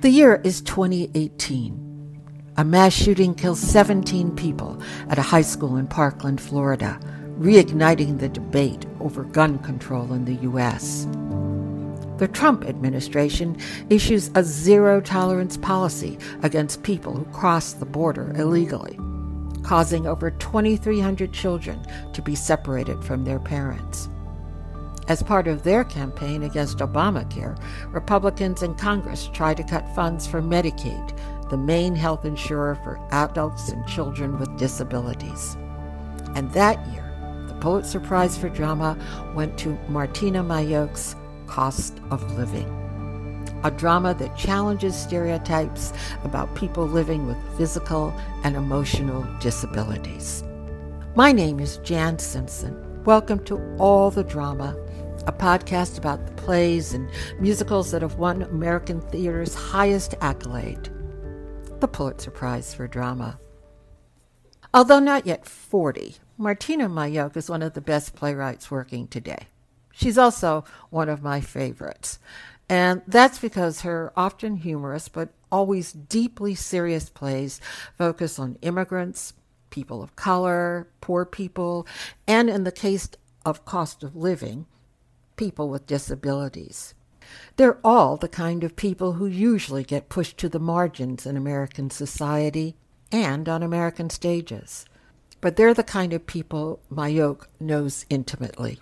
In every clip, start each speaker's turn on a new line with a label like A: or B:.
A: The year is 2018. A mass shooting kills 17 people at a high school in Parkland, Florida, reigniting the debate over gun control in the U.S. The Trump administration issues a zero tolerance policy against people who cross the border illegally, causing over 2,300 children to be separated from their parents. As part of their campaign against Obamacare, Republicans in Congress tried to cut funds for Medicaid, the main health insurer for adults and children with disabilities. And that year, the Pulitzer Prize for Drama went to Martyna Majok's Cost of Living, a drama that challenges stereotypes about people living with physical and emotional disabilities. My name is Jan Simpson. Welcome to All the Drama a podcast about the plays and musicals that have won American theater's highest accolade, the Pulitzer Prize for Drama. Although not yet 40, Martyna Majok is one of the best playwrights working today. She's also one of my favorites. And that's because her often humorous but always deeply serious plays focus on immigrants, people of color, poor people, and in the case of cost of living, people with disabilities. They're all the kind of people who usually get pushed to the margins in American society and on American stages. But they're the kind of people Majok knows intimately.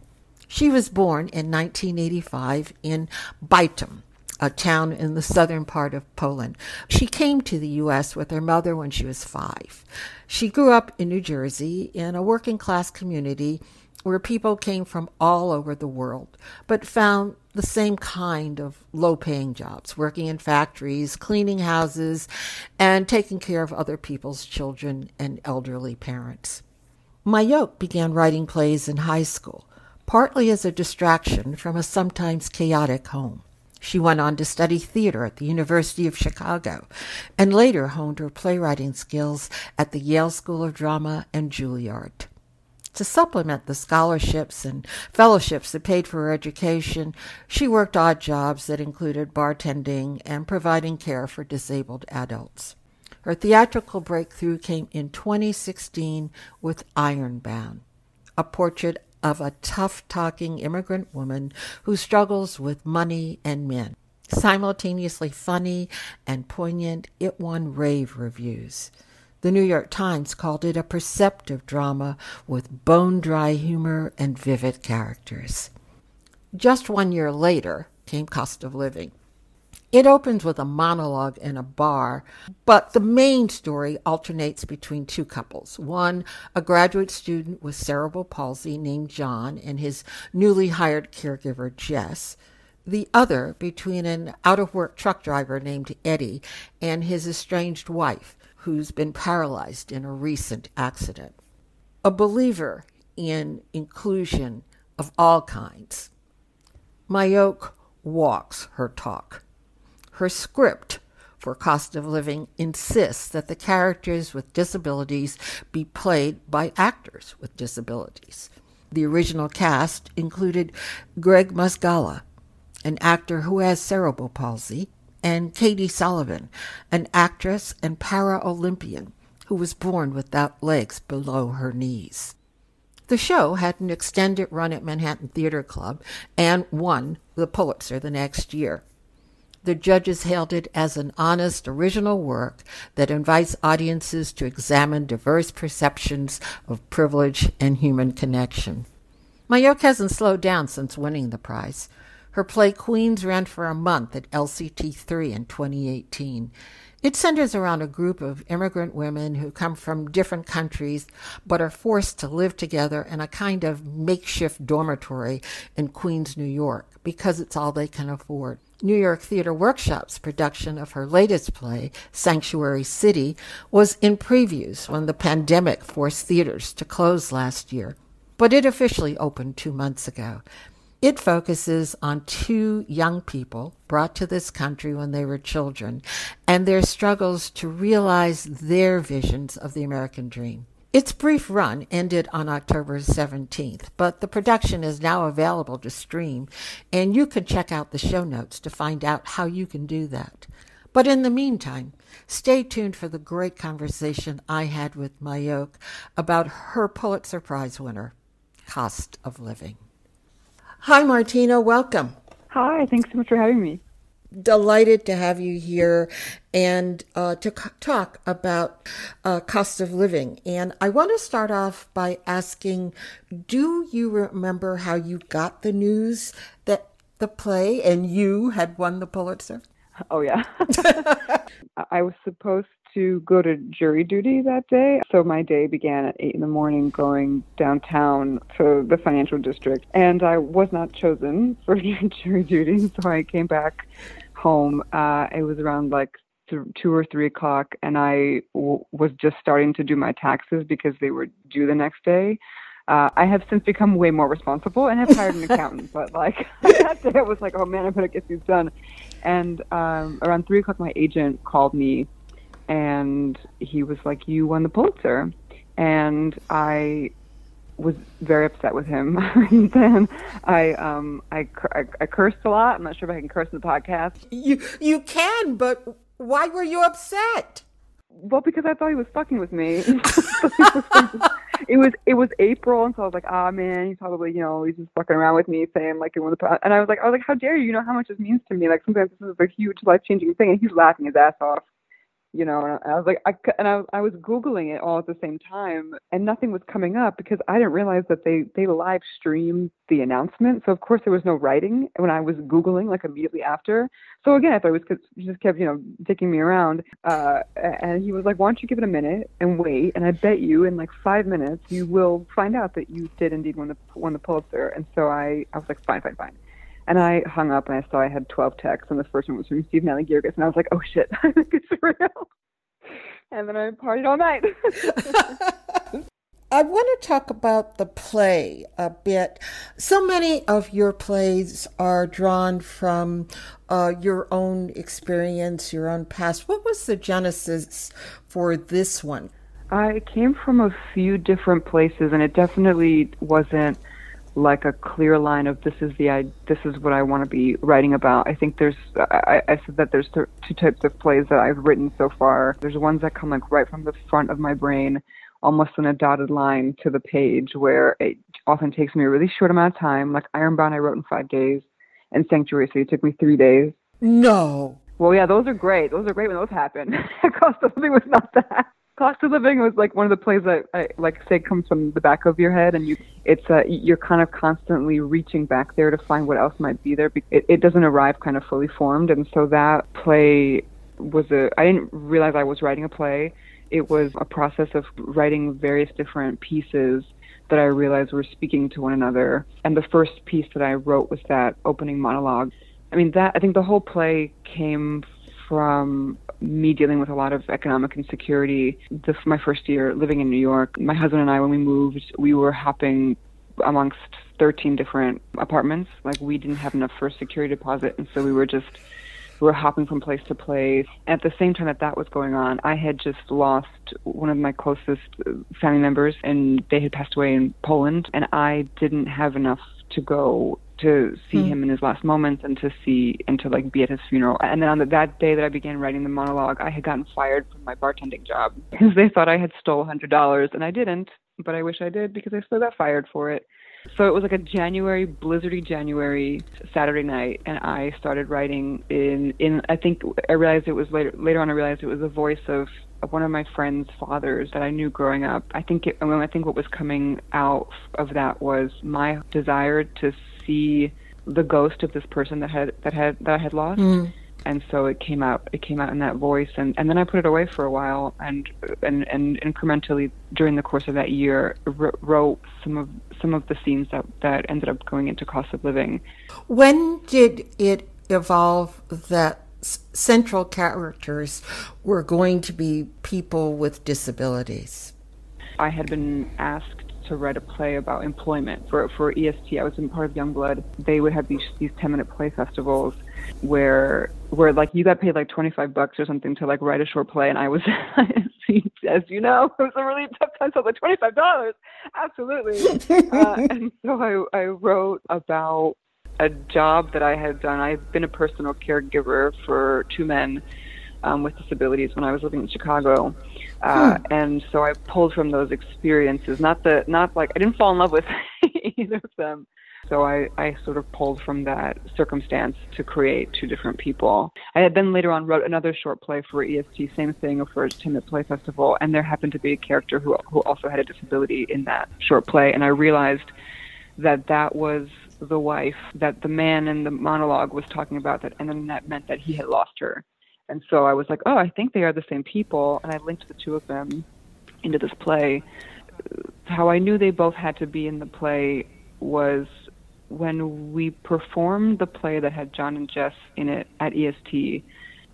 A: She was born in 1985 in Bytom, a town in the southern part of Poland. She came to the U.S. with her mother when she was five. She grew up in New Jersey in a working class community where people came from all over the world, but found the same kind of low paying jobs, working in factories, cleaning houses, and taking care of other people's children and elderly parents. Majok began writing plays in high school, partly as a distraction from a sometimes chaotic home. She went on to study theater at the University of Chicago and later honed her playwriting skills at the Yale School of Drama and Juilliard. To supplement the scholarships and fellowships that paid for her education, she worked odd jobs that included bartending and providing care for disabled adults. Her theatrical breakthrough came in 2016 with Ironbound, a portrait of a tough talking immigrant woman who struggles with money and men. Simultaneously funny and poignant, it won rave reviews. The New York Times called it a perceptive drama with bone dry humor and vivid characters. Just one year later came Cost of Living. It opens with a monologue in a bar, but the main story alternates between two couples. One, a graduate student with cerebral palsy named John, and his newly hired caregiver, Jess. The other, between an out of work truck driver named Eddie and his estranged wife, who's been paralyzed in a recent accident. A believer in inclusion of all kinds. Majok walks her talk. Her script for cost of living insists that the characters with disabilities be played by actors with disabilities. The original cast included Gregg Mozgala, an actor who has cerebral palsy, and Katy Sullivan, an actress and para Olympian who was born without legs below her knees. The show had an extended run at Manhattan Theater Club and won the Pulitzer the next year. The judges hailed it as an honest, original work that invites audiences to examine diverse perceptions of privilege and human connection. Majok hasn't slowed down since winning the prize. Her play Queens ran for a month at LCT3 in 2018. It centers around a group of immigrant women who come from different countries but are forced to live together in a kind of makeshift dormitory in Queens, New York, because it's all they can afford. New York Theater Workshop's production of her latest play, Sanctuary City, was in previews when the pandemic forced theaters to close last year. But it officially opened two months ago. It focuses on two young people brought to this country when they were children and their struggles to realize their visions of the American dream. Its brief run ended on October 17th, but the production is now available to stream, and you can check out the show notes to find out how you can do that. But in the meantime, stay tuned for the great conversation I had with Majok about her Pulitzer Prize winner, Cost of Living. Hi, Martyna. Welcome.
B: Hi. Thanks so much for having me
A: delighted to have you here and uh, to c- talk about uh, cost of living. And I want to start off by asking Do you remember how you got the news that the play and you had won the Pulitzer?
B: Oh, yeah. I was supposed to go to jury duty that day. So my day began at 8 in the morning going downtown to the financial district. And I was not chosen for jury duty. So I came back home. Uh, it was around like th- two or three o'clock, and I w- was just starting to do my taxes because they were due the next day. Uh, I have since become way more responsible and have hired an accountant, but like that day I was like, oh man, I better get these done. And um, around three o'clock, my agent called me, and he was like, "You won the Pulitzer," and I was very upset with him. and then I, um, I, I, I cursed a lot. I'm not sure if I can curse in the podcast.
A: You, you can, but why were you upset?
B: Well, because I thought he was fucking with me. it was it was April, and so I was like, ah, oh, man, he's probably you know he's just fucking around with me, saying like one of the and I was like, I was like, how dare you? You know how much this means to me. Like sometimes this is a huge life changing thing, and he's laughing his ass off you know, and I was like, I, and I, I was Googling it all at the same time and nothing was coming up because I didn't realize that they, they live streamed the announcement. So of course there was no writing when I was Googling like immediately after. So again, I thought it was, just kept, you know, taking me around. Uh, and he was like, why don't you give it a minute and wait? And I bet you in like five minutes, you will find out that you did indeed win the, won the Pulitzer. And so I, I was like, fine, fine, fine. And I hung up and I saw I had 12 texts, and the first one was from Steve Nalogiergis, and I was like, oh shit, I think it's real. And then I partied all night.
A: I want to talk about the play a bit. So many of your plays are drawn from uh, your own experience, your own past. What was the genesis for this one?
B: I came from a few different places, and it definitely wasn't like a clear line of this is the I, this is what I want to be writing about. I think there's I, I said that there's two types of plays that I've written so far. There's ones that come like right from the front of my brain, almost in a dotted line to the page, where it often takes me a really short amount of time. Like Ironbound, I wrote in five days, and Sanctuary City took me three days.
A: No.
B: Well, yeah, those are great. Those are great when those happen. Cost of Living was not that cost of living was like one of the plays that I like say comes from the back of your head and you it's uh you're kind of constantly reaching back there to find what else might be there it, it doesn't arrive kind of fully formed and so that play was a I didn't realize I was writing a play. It was a process of writing various different pieces that I realized were speaking to one another. And the first piece that I wrote was that opening monologue. I mean that I think the whole play came from me dealing with a lot of economic insecurity. This my first year living in New York. My husband and I, when we moved, we were hopping amongst 13 different apartments. Like we didn't have enough for a security deposit, and so we were just we were hopping from place to place. At the same time that that was going on, I had just lost one of my closest uh, family members, and they had passed away in Poland, and I didn't have enough to go to see mm. him in his last moments and to see and to like be at his funeral. And then on the, that day that I began writing the monologue, I had gotten fired from my bartending job because they thought I had stole a hundred dollars, and I didn't. But I wish I did because I still got fired for it. So it was like a January, blizzardy January Saturday night, and I started writing in in. I think I realized it was later. Later on, I realized it was the voice of one of my friend's fathers that I knew growing up. I think it, I think what was coming out of that was my desire to see the ghost of this person that had that had that I had lost. Mm. And so it came out. It came out in that voice, and, and then I put it away for a while, and and and incrementally during the course of that year wrote some of some of the scenes that that ended up going into cost of living.
A: When did it evolve that central characters were going to be people with disabilities?
B: I had been asked to write a play about employment for for EST. I was in part of Youngblood. They would have these these ten minute play festivals where where like you got paid like twenty five bucks or something to like write a short play, and I was as you know it was a really tough time. So like twenty five dollars, absolutely. uh, and so I I wrote about a job that I had done. I've been a personal caregiver for two men um, with disabilities when I was living in Chicago, uh, hmm. and so I pulled from those experiences. Not the not like I didn't fall in love with either of them. So I, I sort of pulled from that circumstance to create two different people. I had then later on wrote another short play for EST, same thing, for Timid Play Festival, and there happened to be a character who who also had a disability in that short play, and I realized that that was the wife that the man in the monologue was talking about that and then that meant that he had lost her and so i was like oh i think they are the same people. And i linked the two of them into this play. How i knew they both had to be in the play was when we performed the play that had john and jess in it at est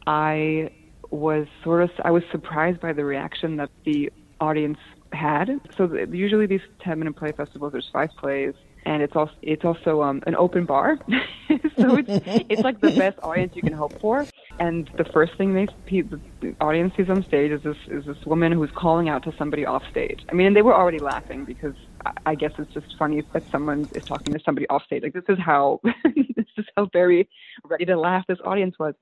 B: i was sort of i was surprised by the reaction that the audience had. So usually these 10 minute play festivals there's five plays and it's also it's also um, an open bar, so it's it's like the best audience you can hope for. And the first thing they the audience sees on stage is this is this woman who's calling out to somebody off stage. I mean, and they were already laughing because I, I guess it's just funny that someone is talking to somebody off stage. Like this is how this is how very ready to laugh this audience was.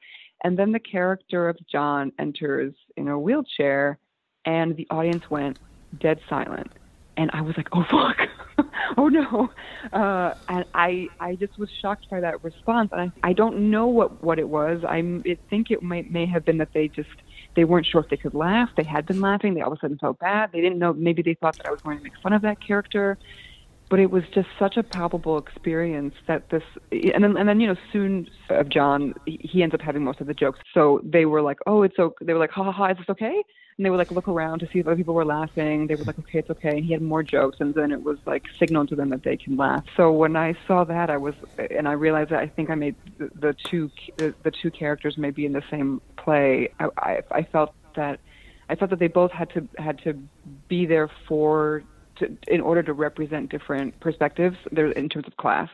B: And then the character of John enters in a wheelchair, and the audience went dead silent and I was like, oh fuck, oh no, uh, and I I just was shocked by that response, and I I don't know what what it was. I think it may may have been that they just they weren't sure if they could laugh. They had been laughing. They all of a sudden felt bad. They didn't know. Maybe they thought that I was going to make fun of that character. But it was just such a palpable experience that this, and then and then you know soon of John, he ends up having most of the jokes. So they were like, oh, it's okay. They were like, ha ha ha, is this okay? and they would like look around to see if other people were laughing. They were like, okay, it's okay. And he had more jokes, and then it was like signal to them that they can laugh. So when I saw that, I was, and I realized that I think I made the, the two the, the two characters may be in the same play. I, I I felt that I felt that they both had to had to be there for to, in order to represent different perspectives there in terms of class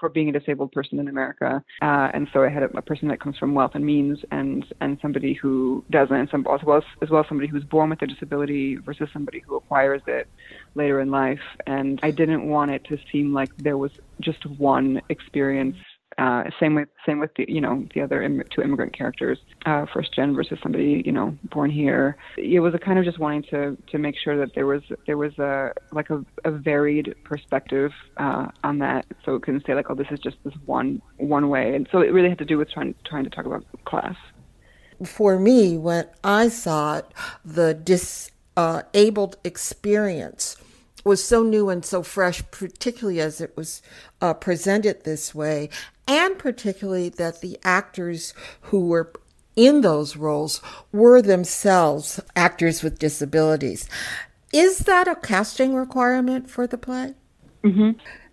B: for being a disabled person in America. Uh, and so I had a, a, person that comes from wealth and means, and and somebody who doesn't, some, as well as, as well as somebody who's born with a disability versus somebody who acquires it later in life. And I didn't want it to seem like there was just one experience uh, same with same with the you know the other Im- two immigrant characters, uh, first gen versus somebody you know born here. It was a kind of just wanting to to make sure that there was there was a like a, a varied perspective uh, on that, so it couldn't say like oh this is just this one one way. And so it really had to do with trying trying to talk about class.
A: For me, when I saw it, the disabled experience was so new and so fresh, particularly as it was uh, presented this way, and particularly that the actors who were in those roles were themselves actors with disabilities. Is that a casting requirement for the play?
B: Mm-hmm.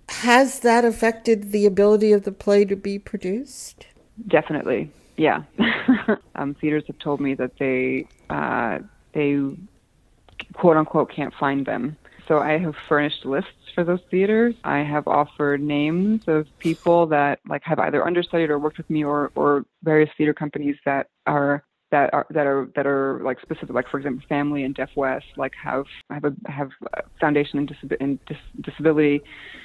A: Has that affected the ability of the play to be produced?
B: Definitely, yeah. um, theaters have told me that they uh, they quote unquote can't find them so I have furnished lists for those theaters. I have offered names of people that like have either understudied or worked with me, or or various theater companies that are that are that are that are like specific, like for example, Phamaly and Deaf West, like have have a have a foundation in, disab- in dis- disability,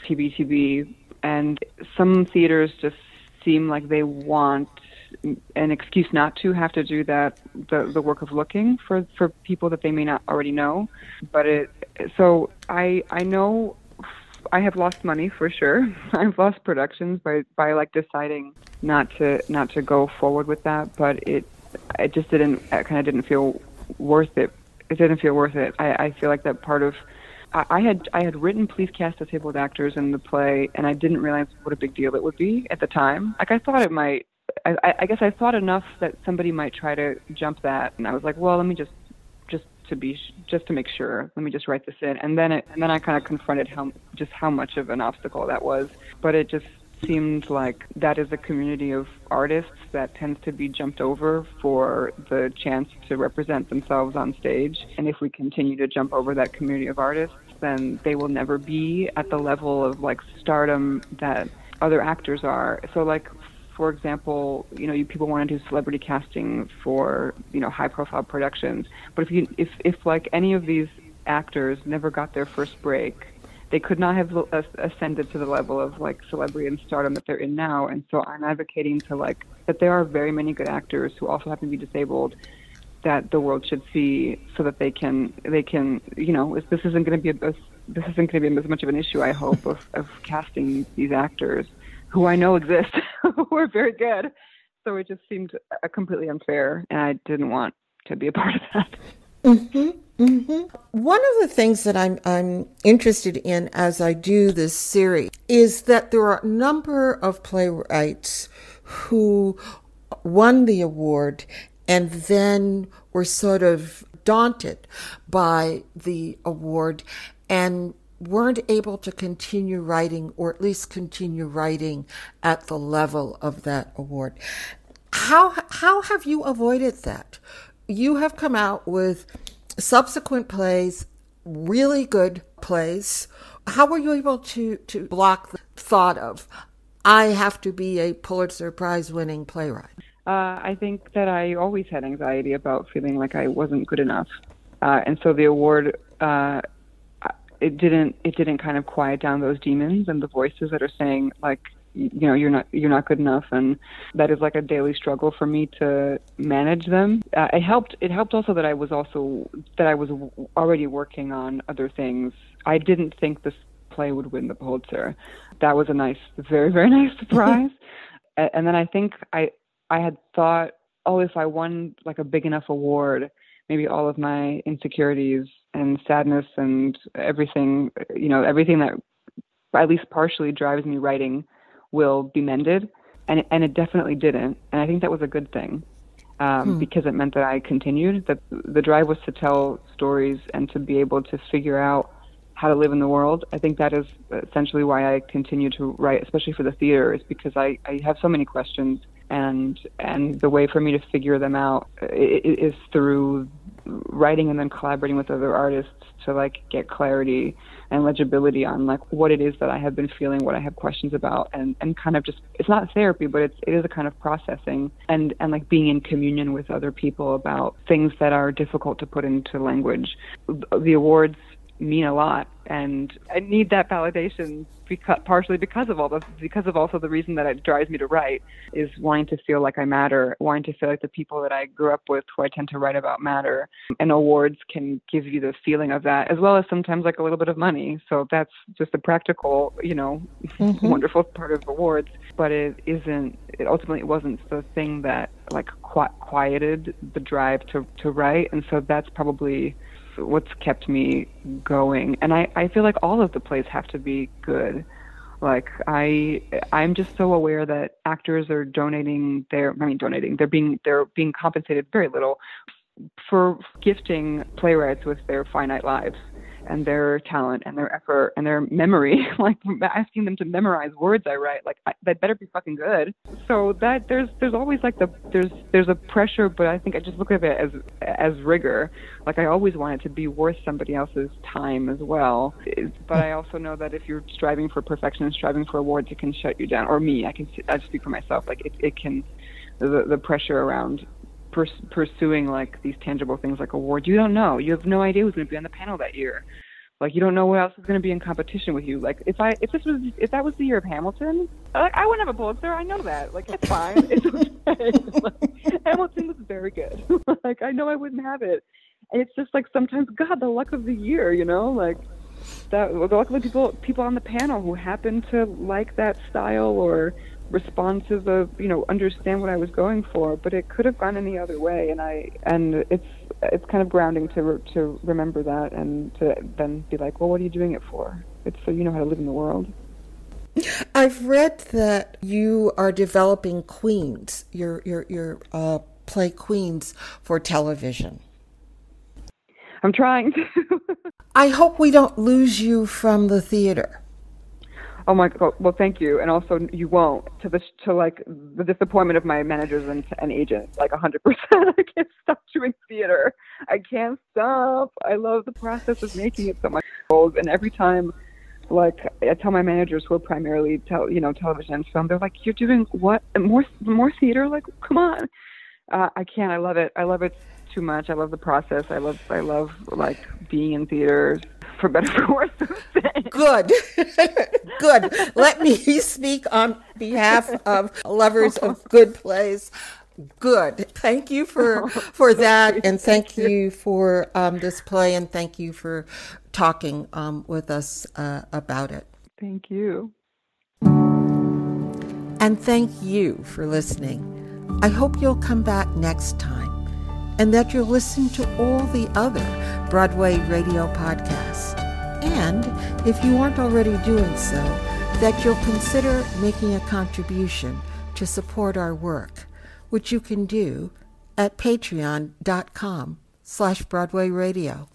B: TBTB, and some theaters just seem like they want an excuse not to have to do that the the work of looking for for people that they may not already know. But it so i i know i have lost money for sure. I've lost productions by by like deciding not to not to go forward with that. But it it just didn't it kind of didn't feel worth it. It didn't feel worth it. I i feel like that part of I had I had written please cast disabled actors in the play, and I didn't realize what a big deal it would be at the time. Like I thought it might I, I guess I thought enough that somebody might try to jump that, and I was like, well, let me just just to be just to make sure, let me just write this in, and then it and then I kind of confronted how just how much of an obstacle that was, but it just seemed like that is a community of artists that tends to be jumped over for the chance to represent themselves on stage. And if we continue to jump over that community of artists, then they will never be at the level of like stardom that other actors are. So like for example, you know, you, people want to do celebrity casting for you know high profile productions, but if you if if like any of these actors never got their first break, they could not have ascended to the level of like celebrity and stardom that they're in now. And so I'm advocating to like that there are very many good actors who also happen to be disabled that the world should see so that they can they can you know this isn't going to be a, this isn't going to be as much of an issue I hope of, of casting these actors who I know exist who are very good so it just seemed uh, completely unfair and I didn't want to be a part of that.
A: Mm-hmm, mm-hmm. One of the things that I'm I'm interested in as I do this series is that there are a number of playwrights who won the award and then were sort of daunted by the award and weren't able to continue writing or at least continue writing at the level of that award. How how have you avoided that? You have come out with subsequent plays, really good plays. How were you able to to block the thought of I have to be a Pulitzer Prize winning playwright?
B: Uh, I think that I always had anxiety about feeling like I wasn't good enough, uh, and so the award uh, it didn't it didn't kind of quiet down those demons and the voices that are saying like you know you're not you're not good enough. And that is like a daily struggle for me to manage them. Uh, it helped it helped also that i was also that i was already working on other things. I didn't think this play would win the pulitzer. That was a nice very very nice surprise. And then i think i I had thought, oh, if I won like a big enough award, maybe all of my insecurities and sadness and everything, you know, everything that at least partially drives me writing will be mended. And it, and it definitely didn't. And I think that was a good thing um, hmm. because it meant that I continued. That the drive was to tell stories and to be able to figure out how to live in the world. I think that is essentially why I continue to write, especially for the theater, is because I, I have so many questions and and the way for me to figure them out is through writing and then collaborating with other artists to like get clarity and legibility on like what it is that I have been feeling, what I have questions about, and and kind of just it's not therapy, but it's it is a kind of processing and and like being in communion with other people about things that are difficult to put into language. The awards mean a lot and I need that validation because partially because of all this because of also the reason that it drives me to write is wanting to feel like I matter, wanting to feel like the people that I grew up with who I tend to write about matter. And awards can give you the feeling of that as well as sometimes like a little bit of money. So that's just a practical, you know, mm-hmm. wonderful part of awards, but it isn't it ultimately wasn't the thing that like quieted the drive to to write and so that's probably what's kept me going. And I, I feel like all of the plays have to be good. Like I I'm just so aware that actors are donating their I mean donating, they're being they're being compensated very little for gifting playwrights with their finite lives and their talent and their effort and their memory like asking them to memorize words i write like I, that better be fucking good. So that there's there's always like the there's there's a pressure but i think i just look at it as as rigor. Like i always want it to be worth somebody else's time as well. But i also know that if you're striving for perfection and striving for awards it can shut you down. Or me i can i speak for myself. Like it, it can the, the pressure around pers- pursuing like these tangible things like awards. You don't know. You have no idea who's going to be on the panel that year. Like you don't know what else is going to be in competition with you. Like if I if this was if that was the year of Hamilton, like I wouldn't have a Pulitzer. I know that. Like it's fine. it's okay. like, Hamilton was very good. like I know I wouldn't have it. And it's just like sometimes God, the luck of the year, you know, like that the luck of the people people on the panel who happen to like that style or responsive of you know understand what I was going for, but it could have gone any other way, and I and it's it's kind of grounding to to remember that and to then be like, well, what are you doing it for? It's so you know how to live in the world.
A: I've read that you are developing Queens, your your your uh, play Queens for television.
B: I'm trying to.
A: I hope we don't lose you from the theater
B: oh my god well thank you. And also you won't. To the to like the disappointment of my managers and, and agents like a hundred percent. I can't stop doing theater. I can't stop. I love the process of making it so much. And every time like i tell my managers who are primarily tell you know television and film they're like you're doing what? More more theater? Like come on. Uh, i can't. I love it. I love it too much. I love the process. I love i love like being in theaters for better for worse.
A: Good, good. Let me speak on behalf of lovers of good plays. Good. Thank you for for that, and thank you for um, this play, and thank you for talking um, with us uh, about it.
B: Thank you.
A: And thank you for listening. I hope you'll come back next time and that you'll listen to all the other Broadway radio podcasts. And if you aren't already doing so, that you'll consider making a contribution to support our work, which you can do at patreon.com slash Broadway Radio.